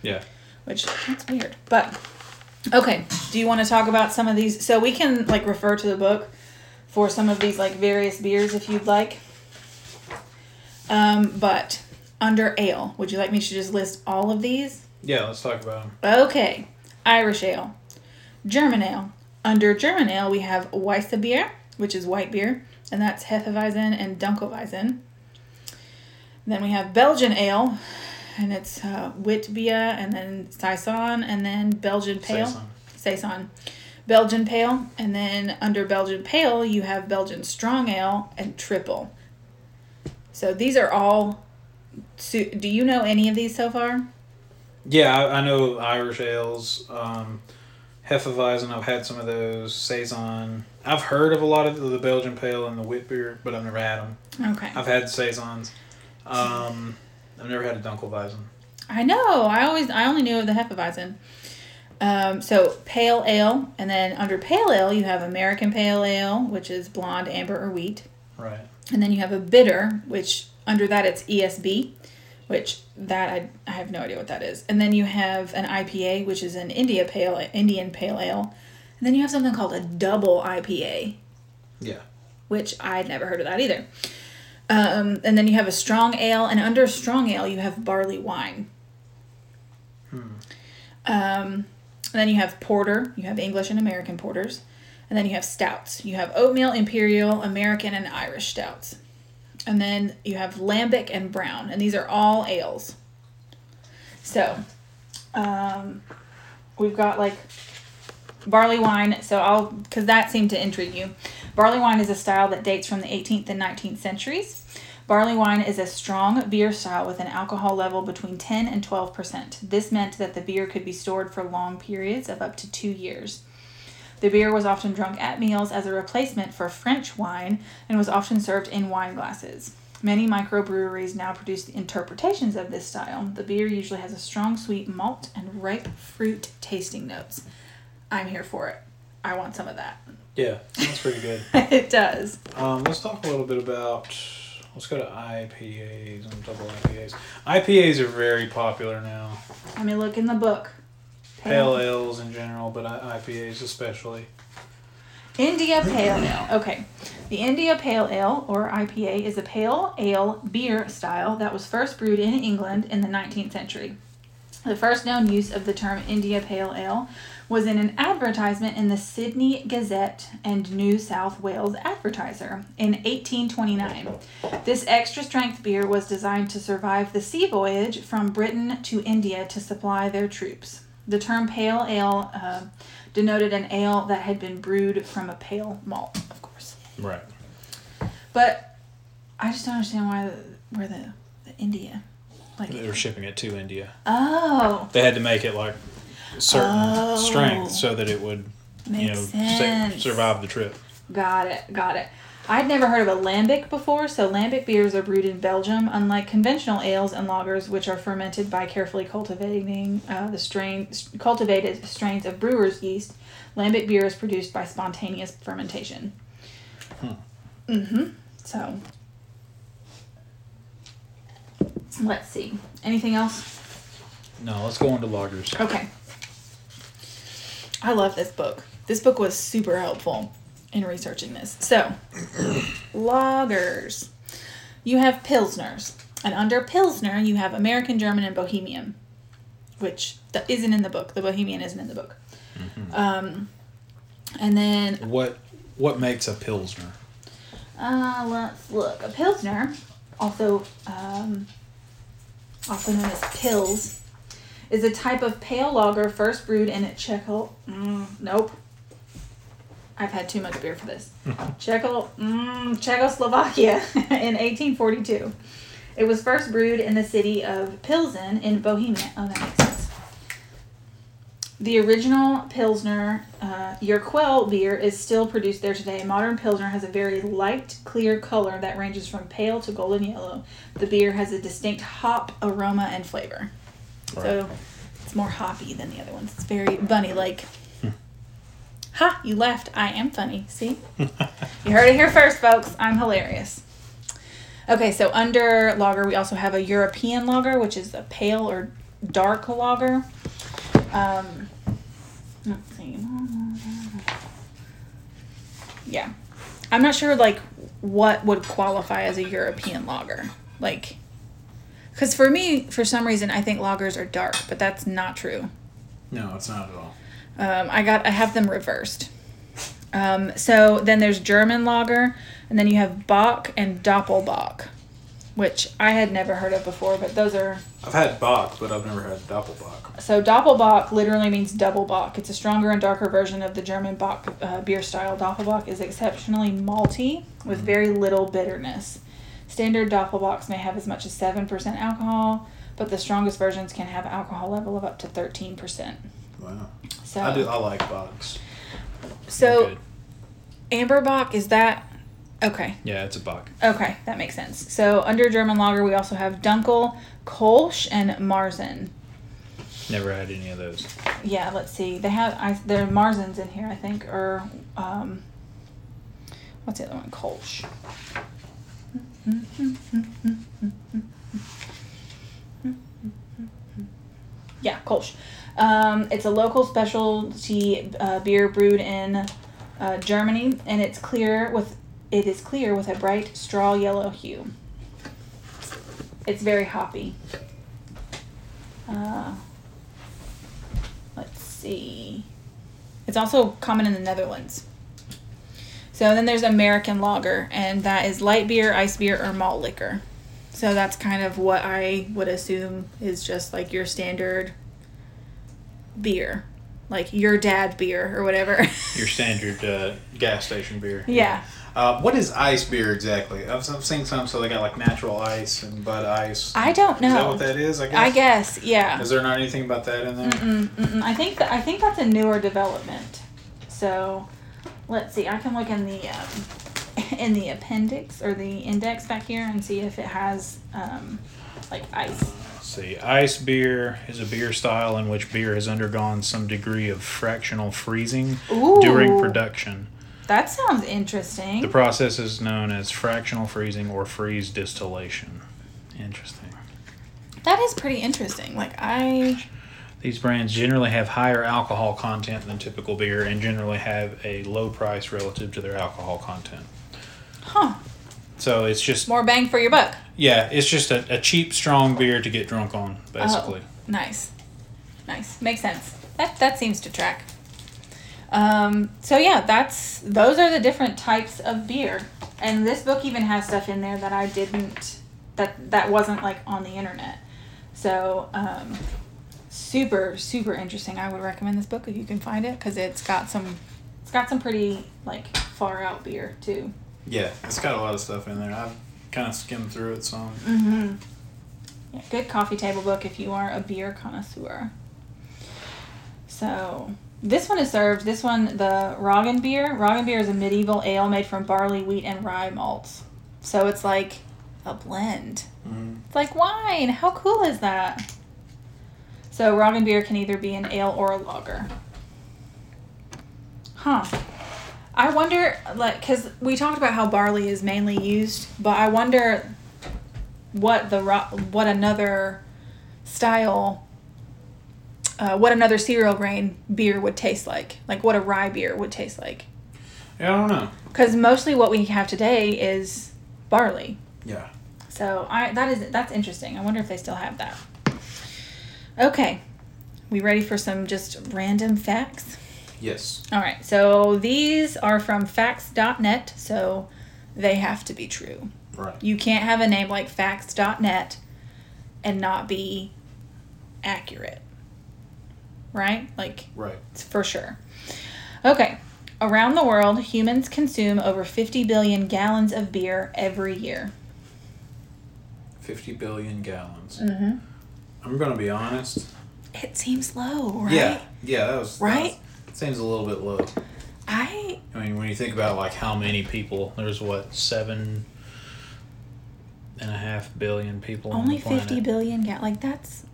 Yeah. which that's weird. But okay, do you want to talk about some of these? So we can like refer to the book for some of these like various beers if you'd like. Um, but under ale, would you like me to just list all of these? Yeah, let's talk about them. Okay, Irish ale, German ale. Under German ale, we have Weissbier, which is white beer, and that's Hefeweizen and Dunkelweizen. Then we have Belgian ale, and it's uh, Witbier, and then Saison, and then Belgian pale. Saison. Saison. Belgian pale, and then under Belgian pale, you have Belgian strong ale and triple. So these are all. So, do you know any of these so far? Yeah, I, I know Irish ales. Um, Hefeweizen, I've had some of those. Saison. I've heard of a lot of the Belgian Pale and the wit beer, but I've never had them. Okay. I've had Saisons. Um, I've never had a Dunkelweizen. I know. I always I only knew of the Hefeweizen. Um, so pale ale, and then under pale ale you have American pale ale, which is blonde, amber, or wheat, Right. and then you have a bitter, which under that it's ESB, which that I, I have no idea what that is, and then you have an IPA, which is an India pale Indian pale ale, and then you have something called a double IPA, Yeah. which I'd never heard of that either. Um, and then you have a strong ale, and under strong ale you have barley wine. Hmm. Um, and then you have porter. You have English and American porters, and then you have stouts. You have oatmeal, imperial, American, and Irish stouts. And then you have lambic and brown, and these are all ales. So, um, we've got like barley wine. So I'll because that seemed to intrigue you. Barley wine is a style that dates from the 18th and 19th centuries. Barley wine is a strong beer style with an alcohol level between 10 and 12 percent. This meant that the beer could be stored for long periods of up to two years. The beer was often drunk at meals as a replacement for French wine and was often served in wine glasses. Many microbreweries now produce interpretations of this style. The beer usually has a strong sweet malt and ripe fruit tasting notes. I'm here for it. I want some of that. Yeah, that's pretty good. <laughs> it does. Um, let's talk a little bit about. Let's go to IPAs and double IPAs. IPAs are very popular now. Let me look in the book. Pale ales in general, but IPAs especially. India Pale Ale. Okay. The India Pale Ale, or IPA, is a pale ale beer style that was first brewed in England in the 19th century. The first known use of the term India Pale Ale was in an advertisement in the Sydney Gazette and New South Wales Advertiser in 1829. This extra strength beer was designed to survive the sea voyage from Britain to India to supply their troops. The term pale ale uh, denoted an ale that had been brewed from a pale malt, of course. Right. But I just don't understand why the, where the, the India, like They were shipping it to India. oh, They had to make it like certain Oh. strength so that it would, you know, makes survive the trip. Got it, got it. I'd never heard of a lambic before, so lambic beers are brewed in Belgium, unlike conventional ales and lagers, which are fermented by carefully cultivating uh, the strain cultivated strains of brewer's yeast. Lambic beer is produced by spontaneous fermentation. Mm-hmm. So, let's see. Anything else? No, let's go on to lagers. Okay. I love this book. This book was super helpful in researching this. So, lagers. You have pilsners, and under pilsner you have American, German, and Bohemian, which that isn't in the book. The Bohemian isn't in the book. Um, and then What what makes a pilsner? Uh, let's look. A Pilsner, also um, also known as Pils, is a type of pale lager first brewed in Czechol. Mm, nope. I've had too much beer for this. Mm, Czechoslovakia <laughs> in 1842. It was first brewed in the city of Pilsen in Bohemia. Oh, that makes sense. The original Pilsner, uh, Urquell beer, is still produced there today. Modern Pilsner has a very light, clear color that ranges from pale to golden yellow. The beer has a distinct hop aroma and flavor. So it's more hoppy than the other ones. It's very bunny like. Ha! You laughed. I am funny. See? you heard it here first, folks. I'm hilarious. Okay, so under lager, we also have a European lager, which is a pale or dark lager. Um, let's see. Yeah. I'm not sure, like, what would qualify as a European lager. Like, because for me, for some reason, I think lagers are dark, but that's not true. No, it's not at all. Um, I got I have them reversed. Um, so then there's German lager, and then you have Bock and Doppelbock, which I had never heard of before, but those are I've had Bock, but I've never had Doppelbock. so Doppelbock literally means double bock. It's a stronger and darker version of the German Bock uh, beer style. Doppelbock is exceptionally malty with very little bitterness. Standard Doppelbocks may have as much as 7% alcohol, but the strongest versions can have alcohol level of up to 13%. Wow. So I do. I like Bocks. so Amber Bock is that okay. Yeah, it's a buck. Okay, that makes sense. So under German lager, we also have Dunkel, Kolsch, and Marzen. Never had any of those. Yeah, let's see. They have I there are Marzens in here, I think, or um, what's the other one? Kolsch. Yeah, Kolsch. Um, it's a local specialty uh, beer brewed in uh, Germany, and it's clear with it is clear with a bright straw yellow hue. It's very hoppy. Uh, let's see. It's also common in the Netherlands. So then there's American lager, and that is light beer, ice beer, or malt liquor. So that's kind of what I would assume is just like your standard beer, like your dad beer or whatever. <laughs> Your standard uh, gas station beer. yeah. Uh, what is ice beer exactly? I've, I've seen some, so they got like natural ice and Bud Ice. I don't Is that know. what that is? I guess. I guess, yeah. Is there not anything about that in there? Mm-mm, mm-mm. I think that I think that's a newer development. So, let's see. I can look in the um, <laughs> in the appendix or the index back here and see if it has um, like ice. Let's see, ice beer is a beer style in which beer has undergone some degree of fractional freezing Ooh, during production. That sounds interesting. The process is known as fractional freezing or freeze distillation. Interesting. that is pretty interesting. Like I, These brands generally have higher alcohol content than typical beer and generally have a low price relative to their alcohol content. huh? So it's just More bang for your buck. yeah, it's just a, a cheap, strong beer to get drunk on, basically. Nice, nice. Makes sense. That that seems to track. Um, so yeah, that's those are the different types of beer, and this book even has stuff in there that I didn't that that wasn't like on the internet. So um, super super interesting. I would recommend this book if you can find it because it's got some it's got some pretty like far out beer too. Yeah, it's got a lot of stuff in there. I've kind of skimmed through it some. Mm-hmm. Yeah, good coffee table book if you are a beer connoisseur. So this one is served. This one, the Roggen beer. Roggen beer is a medieval ale made from barley, wheat, and rye malts. So it's like a blend. Mhm. It's like wine. How cool is that? So Roggen beer can either be an ale or a lager. Huh. I wonder, like, because we talked about how barley is mainly used, but I wonder what the what another style, uh, what another cereal grain beer would taste like, like what a rye beer would taste like. Yeah, I don't know. Because mostly what we have today is barley. Yeah. So I that is that's interesting. I wonder if they still have that. Okay, we ready for some just random facts? Yes. All right, so these are from facts.net. So they have to be true. Right. You can't have a name like facts.net and not be accurate. Right? Like, Right. it's for sure. Okay. Around the world, humans consume over 50 billion gallons of beer every year. 50 billion gallons. Mm-hmm. I'm going to be honest. It seems low, right? Yeah. Yeah, that was. Right? That seems a little bit low. I I mean, when you think about like how many people. There's what seven and a half billion people on only the 50 billion gal like that's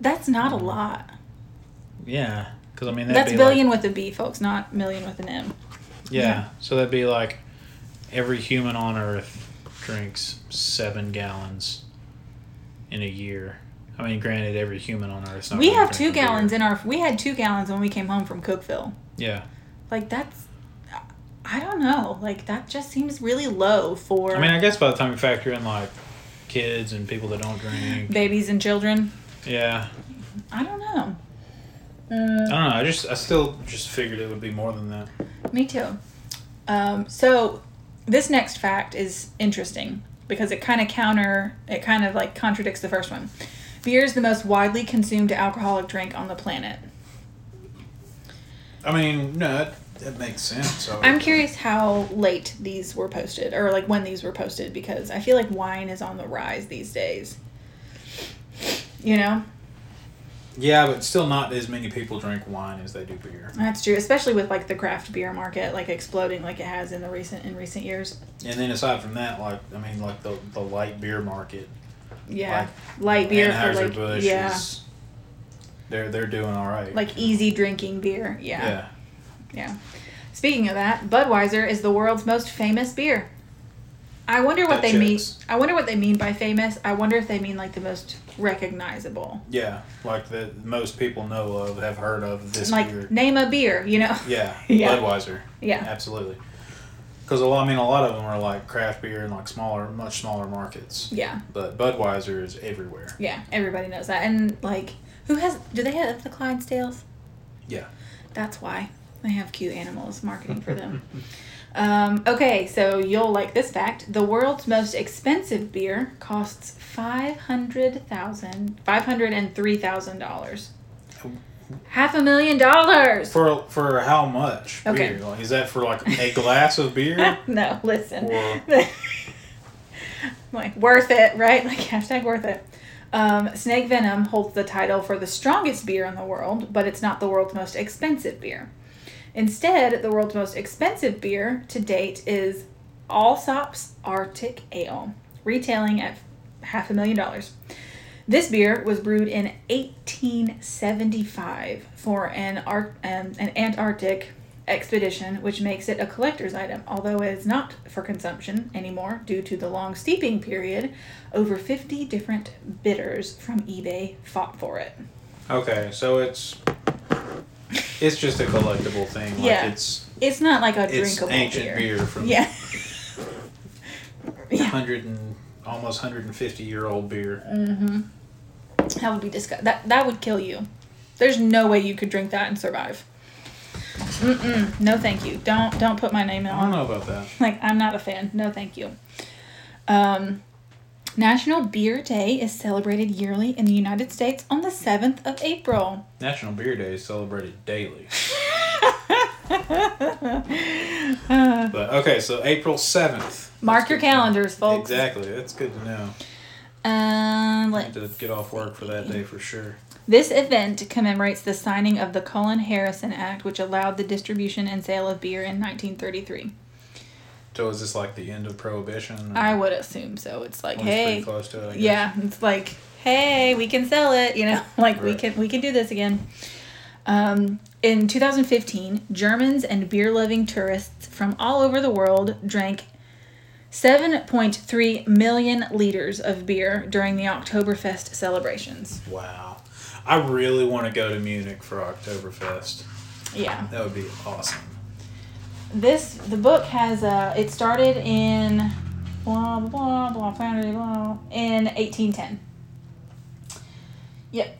that's not a mm. lot. Yeah, because I mean That's be billion Like, with a B, folks, not million with an M. yeah, yeah. so that'd be like every human on Earth drinks seven gallons in a year. I mean, granted, every human on Earth. We have two gallons in our. We had two gallons when we came home from Cookeville. Yeah, Like that's. I don't know. Like that just seems really low for I mean, I guess by the time you factor in like kids and people that don't drink, babies and children. yeah, I don't know. I don't know. I just I still just figured it would be more than that. Me too. Um, so this next fact is interesting because it kind of counter. It kind of like contradicts the first one. Beer is the most widely consumed alcoholic drink on the planet. I mean, no, that, that makes sense. So I'm curious how late these were posted, or like when these were posted, because I feel like wine is on the rise these days. You know, yeah, but still not as many people drink wine as they do beer. that's true, especially with like the craft beer market like exploding like it has in the recent in recent years. And then aside from that, like I mean, like the the light beer market, Yeah, light beer for like Busch yeah, is they're they're doing all right. like easy drinking beer. Yeah. yeah, yeah, Speaking of that, Budweiser is the world's most famous beer. I wonder what That they mean. I wonder what they mean by famous. I wonder if they mean like the most recognizable. yeah, like that most people know of, have heard of this like beer. name a beer, you know? Yeah, <laughs> Yeah. Budweiser. Yeah. absolutely. Because a lot, I mean, a lot of them are like craft beer in like smaller, much smaller markets. Yeah. But Budweiser is everywhere. Yeah, everybody knows that. And like, who has? Do they have the Clydesdales? Yeah. That's why they have cute animals marketing for them. <laughs> um, okay, so you'll like this fact: the world's most expensive beer costs five hundred thousand, five hundred and three thousand dollars. Half a million dollars. For for how much Okay. beer? Is that for like a glass of beer? <laughs> no, listen. Or- <laughs> like worth it, right? Like hashtag worth it. Um, Snake Venom holds the title for the strongest beer in the world, but it's not the world's most expensive beer. Instead, the world's most expensive beer to date is Allsopp's Arctic Ale, retailing at half a million dollars. This beer was brewed in 1875 for an, Ar- um, an Antarctic expedition, which makes it a collector's item, although it is not for consumption anymore due to the long steeping period. Over 50 different bidders from eBay fought for it. Okay, so it's it's just a collectible thing. Like Yeah. it's It's not like a it's drinkable ancient beer. beer, from Yeah. <laughs> yeah. hundred and almost hundred and fifty year old beer. Mm. That would be disgusting. That that would kill you. There's no way you could drink that and survive. Mm-mm. No, thank you. Don't don't put my name in. I don't know about that. Like I'm not a fan. No, thank you. Um, National Beer Day is celebrated yearly in the United States on the seventh of April. National Beer Day is celebrated daily. <laughs> <laughs> But okay, so April seventh. mark your calendars, folks. Exactly. That's good to know. Um, let's to get off work for that day for sure. This event commemorates the signing of the Cullen Harrison Act, which allowed the distribution and sale of beer in 1933. So is this like the end of prohibition? or- I would assume so. It's like, Well, it's pretty hey, close to it. Yeah, it's like, hey, we can sell it. You know, <laughs> like we can we can do this again. Um, in 2015, Germans and beer-loving tourists from all over the world drank 7.3 million liters of beer during the Oktoberfest celebrations. Wow. I really want to go to Munich for Oktoberfest. Yeah. That would be awesome. this the book has uh it started in blah blah blah blah blah in 1810 yep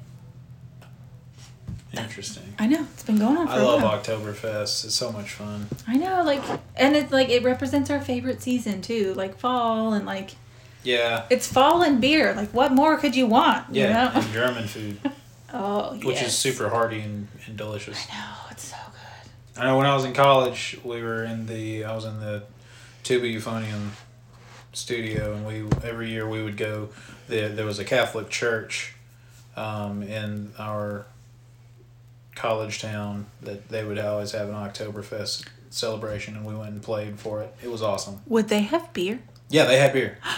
Interesting. I know it's been going on for I a love while. Oktoberfest. It's so much fun. I know, like, and it's like it represents our favorite season too, like fall and like Yeah. it's fall and beer. Like, what more could you want? you Yeah. know? And German food, <laughs> Oh, yeah. which is super hearty and, and delicious. I know it's so good. I know when I was in college, we were in the I was in the Tuba Euphonium studio, and we every year we would go. There there was a Catholic church um, in our college town that they would always have an Oktoberfest celebration, and we went and played for it. It was awesome. Would they have beer? Yeah, they had beer. <gasps>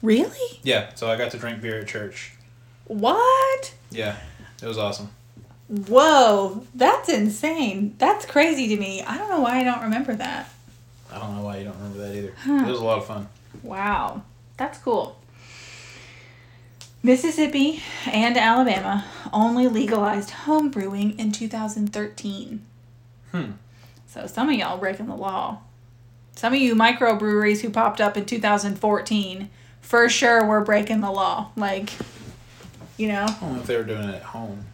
Really? Yeah, so I got to drink beer at church. What? Yeah, it was awesome. Whoa, that's insane. That's crazy to me. I don't know why I don't remember that. I don't know why you don't remember that either. Huh. It was a lot of fun. Wow, that's cool. Mississippi and Alabama only legalized home brewing in 2013. Hmm. So some of y'all breaking the law. Some of you microbreweries who popped up in 2014 for sure were breaking the law. Like, you know, I don't know if they were doing it at home.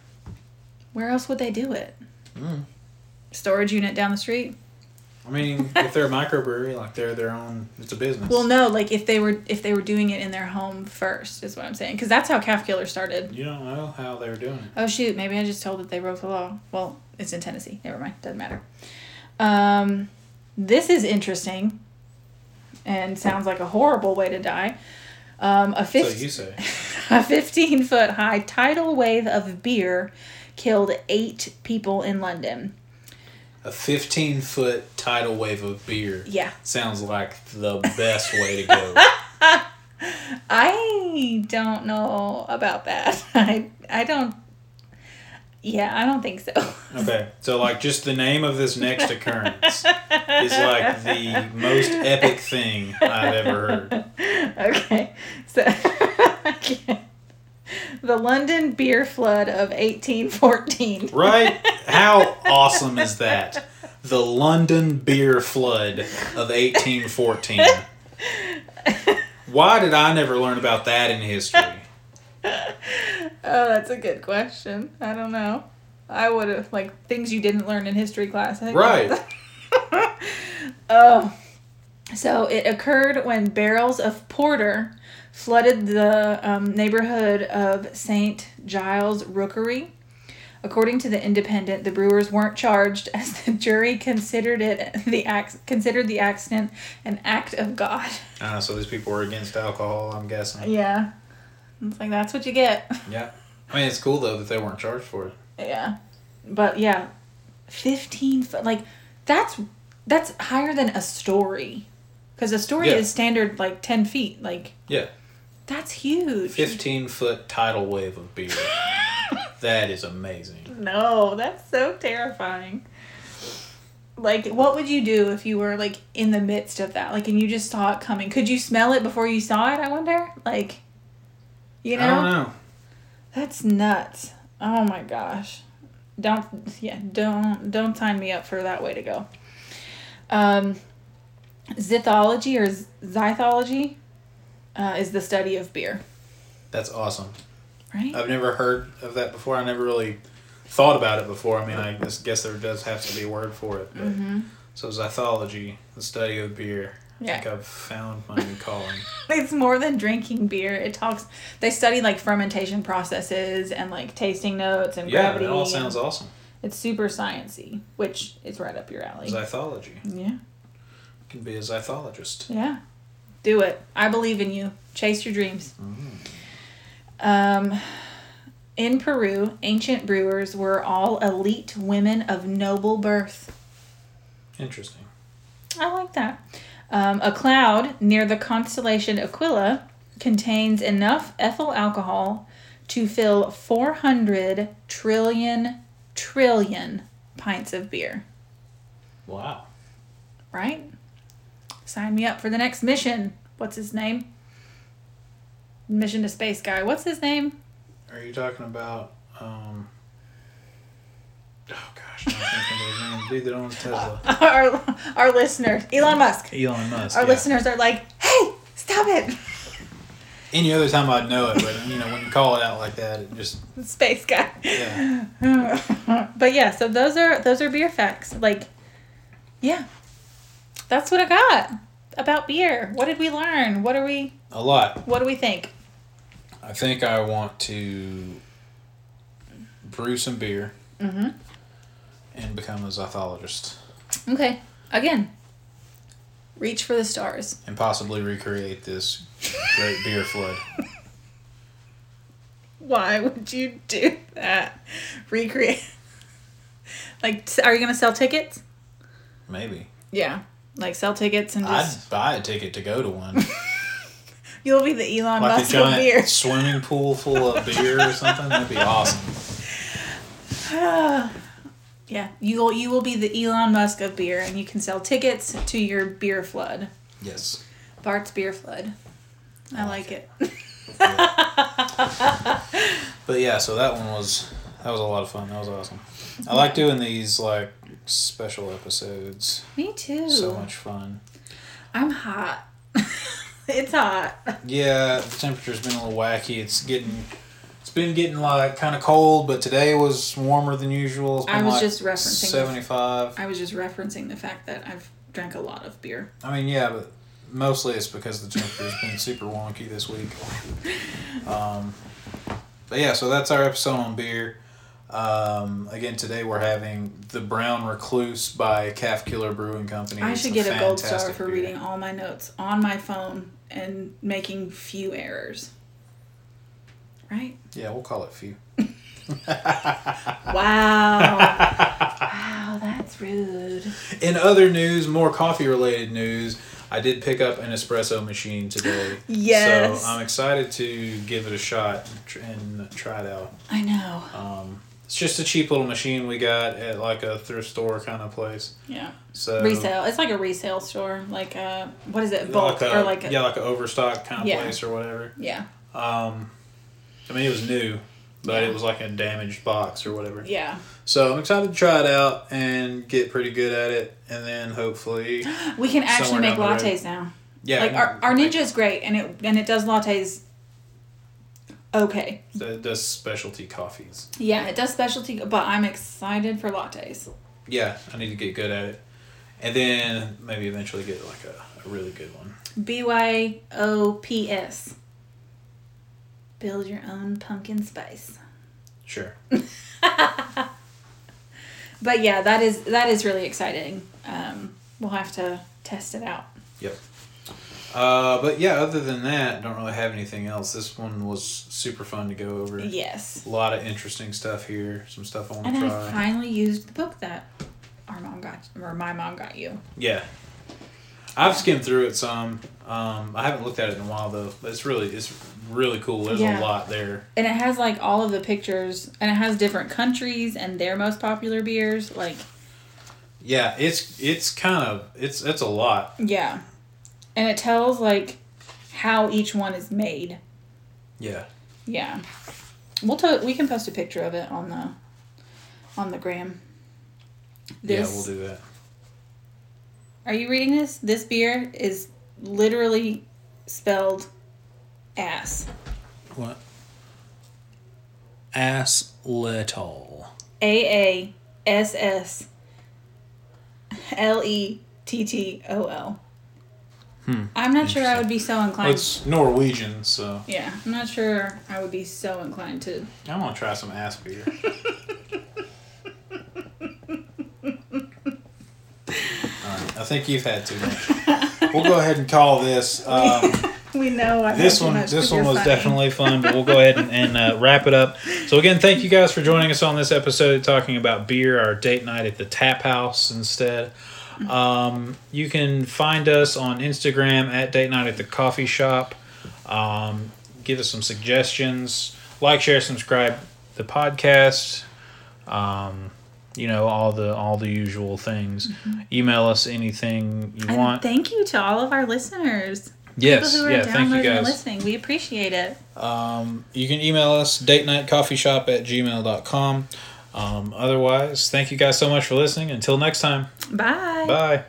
where else would they do it? Mm. Storage unit down the street? I mean, if they're a microbrewery, like they're their own, it's a business. Well, no, like if they were if they were doing it in their home first is what I'm saying because that's how Calf Killer started. You don't know how they were doing it. Oh shoot, maybe I just told that they broke the law. Well, it's in Tennessee. Never mind, doesn't matter. Um, this is interesting, and sounds like a horrible way to die. Um, a So you say. <laughs> a 15 foot high tidal wave of beer killed eight people in London. A 15 foot tidal wave of beer Yeah, sounds like the best way to go. <laughs> I don't know about that. <laughs> I I don't. Yeah, I don't think so. <laughs> Okay, so like just the name of this next occurrence is like the most epic thing I've ever heard. okay, so I can't. The London beer flood of 1814. Right? <laughs> How awesome is that? The London beer flood of 1814. Why did I never learn about that in history? <laughs> Oh, that's a good question. I don't know. I would have like things you didn't learn in history class. Right. <laughs> oh, so it occurred when barrels of porter flooded the um, neighborhood of St. Giles Rookery. According to the Independent, the brewers weren't charged as the jury considered it the act considered the accident an act of God. Uh, so these people were against alcohol, I'm guessing. Yeah, it's like that's what you get. Yeah. I mean, it's cool though that they weren't charged for it. Yeah, but yeah, fifteen foot like that's that's higher than a story, because a story Yeah. is standard like ten feet. Like Yeah. That's huge. 15 foot tidal wave of beer. <laughs> that is amazing. No, that's so terrifying. Like, what would you do if you were like in the midst of that? Like, and you just saw it coming? Could you smell it before you saw it? I wonder. Like, you know, I don't know. that's nuts. Oh my gosh. Don't yeah, don't don't sign me up for that way to go. Um zithology or z- zythology uh, is the study of beer, That's awesome. right? I've never heard of that before. I never really thought about it before. I mean, I guess, guess there does have to be a word for it. Mm-hmm. So, zythology, the study of beer. Yeah. I think I've found my new calling. <laughs> It's more than drinking beer. It talks they study like fermentation processes and like tasting notes and yeah, gravity. it all sounds awesome. It's super sciency, which is right up your alley. Zythology. yeah. can be a zythologist. Yeah. Do it. I believe in you. Chase your dreams. Mm. Um, in Peru, ancient brewers were all elite women of noble birth. Interesting. I like that. Um, a cloud near the constellation Aquila contains enough ethyl alcohol to fill 400 trillion, trillion pints of beer. Wow. Right? Sign me up for the next mission. What's his name? Mission to Space Guy. What's his name? Are you talking about? Um, oh gosh, I'm not thinking of his name. Dude that owns Tesla. <laughs> Our, our listeners, Elon Musk. Elon Musk. Our yeah. listeners are like, hey, stop it. Any other time I'd know it, but you know when you call it out like that, it just Space guy. yeah. <laughs> but yeah, so those are those are beer facts. Like, yeah, that's what I got about beer. What did we learn? What are we? A lot. What do we think? I think I want to brew some beer Mm-hmm. and become a zothologist Okay. Again, reach for the stars. and possibly recreate this great beer flood. <laughs> Why would you do that? Recreate. <laughs> Like, are you gonna sell tickets? Maybe. Yeah. Like sell tickets and I'd buy a ticket to go to one. <laughs> you'll be the Elon like a Musk of beer. swimming pool full of <laughs> beer or something. That'd be awesome. <sighs> yeah, you will you will be the Elon Musk of beer, and you can sell tickets to your beer flood, Yes. Bart's beer flood. I like it. <laughs> But yeah, so that one was that was a lot of fun. That was awesome. I like doing these like special episodes. Me too. So much fun. I'm hot. <laughs> it's hot. Yeah, the temperature's been a little wacky. It's getting it's been getting like kind of cold, but today was warmer than usual. It's been I was like just referencing the- 75. I was just referencing the fact that I've drank a lot of beer. I mean, yeah, but mostly it's because the temperature's been <laughs> super wonky this week. <laughs> Um, but yeah, so that's our episode on beer. Um, again, today we're having the Brown Recluse by Calf Killer Brewing Company. I should get a gold star for beer. reading all my notes on my phone and making few errors. Right? Yeah, we'll call it few. <laughs> Wow. wow, that's rude. In other news, more coffee related news, I did pick up an espresso machine today. Yes. So I'm excited to give it a shot and and try it out. I know. Um, it's just a cheap little machine we got at like a thrift store kind of place. Yeah. So resale. It's like a resale store. Like uh what is it? Bulk like a, or like a, yeah, like an overstock kind of Yeah. place or whatever. yeah. Um, I mean, it was new, but Yeah. it was like a damaged box or whatever. Yeah. So I'm excited to try it out and get pretty good at it, and then hopefully, <gasps> We can actually make down the road. lattes now. yeah, like our, our ninja is great and it and it does lattes okay. It does specialty coffees. Yeah, it does specialty but I'm excited for lattes. Yeah, I need to get good at it, and then maybe eventually get like a, a really good one. B Y O P S. Build your own pumpkin spice. Sure. <laughs> But yeah, that is that is really exciting. Um, we'll have to test it out. Yep. Uh, but yeah, other than that, don't really have anything else. This one was super fun to go over. Yes. A lot of interesting stuff here. Some stuff I want And to I finally used the book that our mom got or my mom got you. Yeah. I've skimmed through it some. Um, I haven't looked at it in a while though. It's really it's really cool. There's Yeah. a lot there. And it has like all of the pictures and it has different countries and their most popular beers. Like Yeah, it's it's kind of it's it's a lot. yeah. And it tells like how each one is made. Yeah. Yeah. We'll to- we can post a picture of it on the on the gram. This, Yeah, we'll do that. Are you reading this? This beer is literally spelled ass. What? Ass little. A A S S L E T T O L. Hmm. I'm not sure I would be so inclined. It's Norwegian, so yeah, I'm not sure I would be so inclined to. I want to try some ass beer. <laughs> I think you've had too much. We'll go ahead and call this. Um, <laughs> We know I this one, this one was definitely fun, but we'll go ahead and, and uh, wrap it up. So again, thank you guys for joining us on this episode, talking about beer, our date night at the Tap House instead. Um, you can find us on Instagram at date night at the coffee shop. Um, give us some suggestions, like, share, subscribe the podcast. Um, you know all the all the usual things. Email us anything you And want. thank you to all of our listeners. yes, People who are yeah, thank you downloading and guys. listening. We appreciate it. Um, you can email us date night coffee shop at gmail.com. Um, otherwise, thank you guys so much for listening. Until next time, Bye. bye.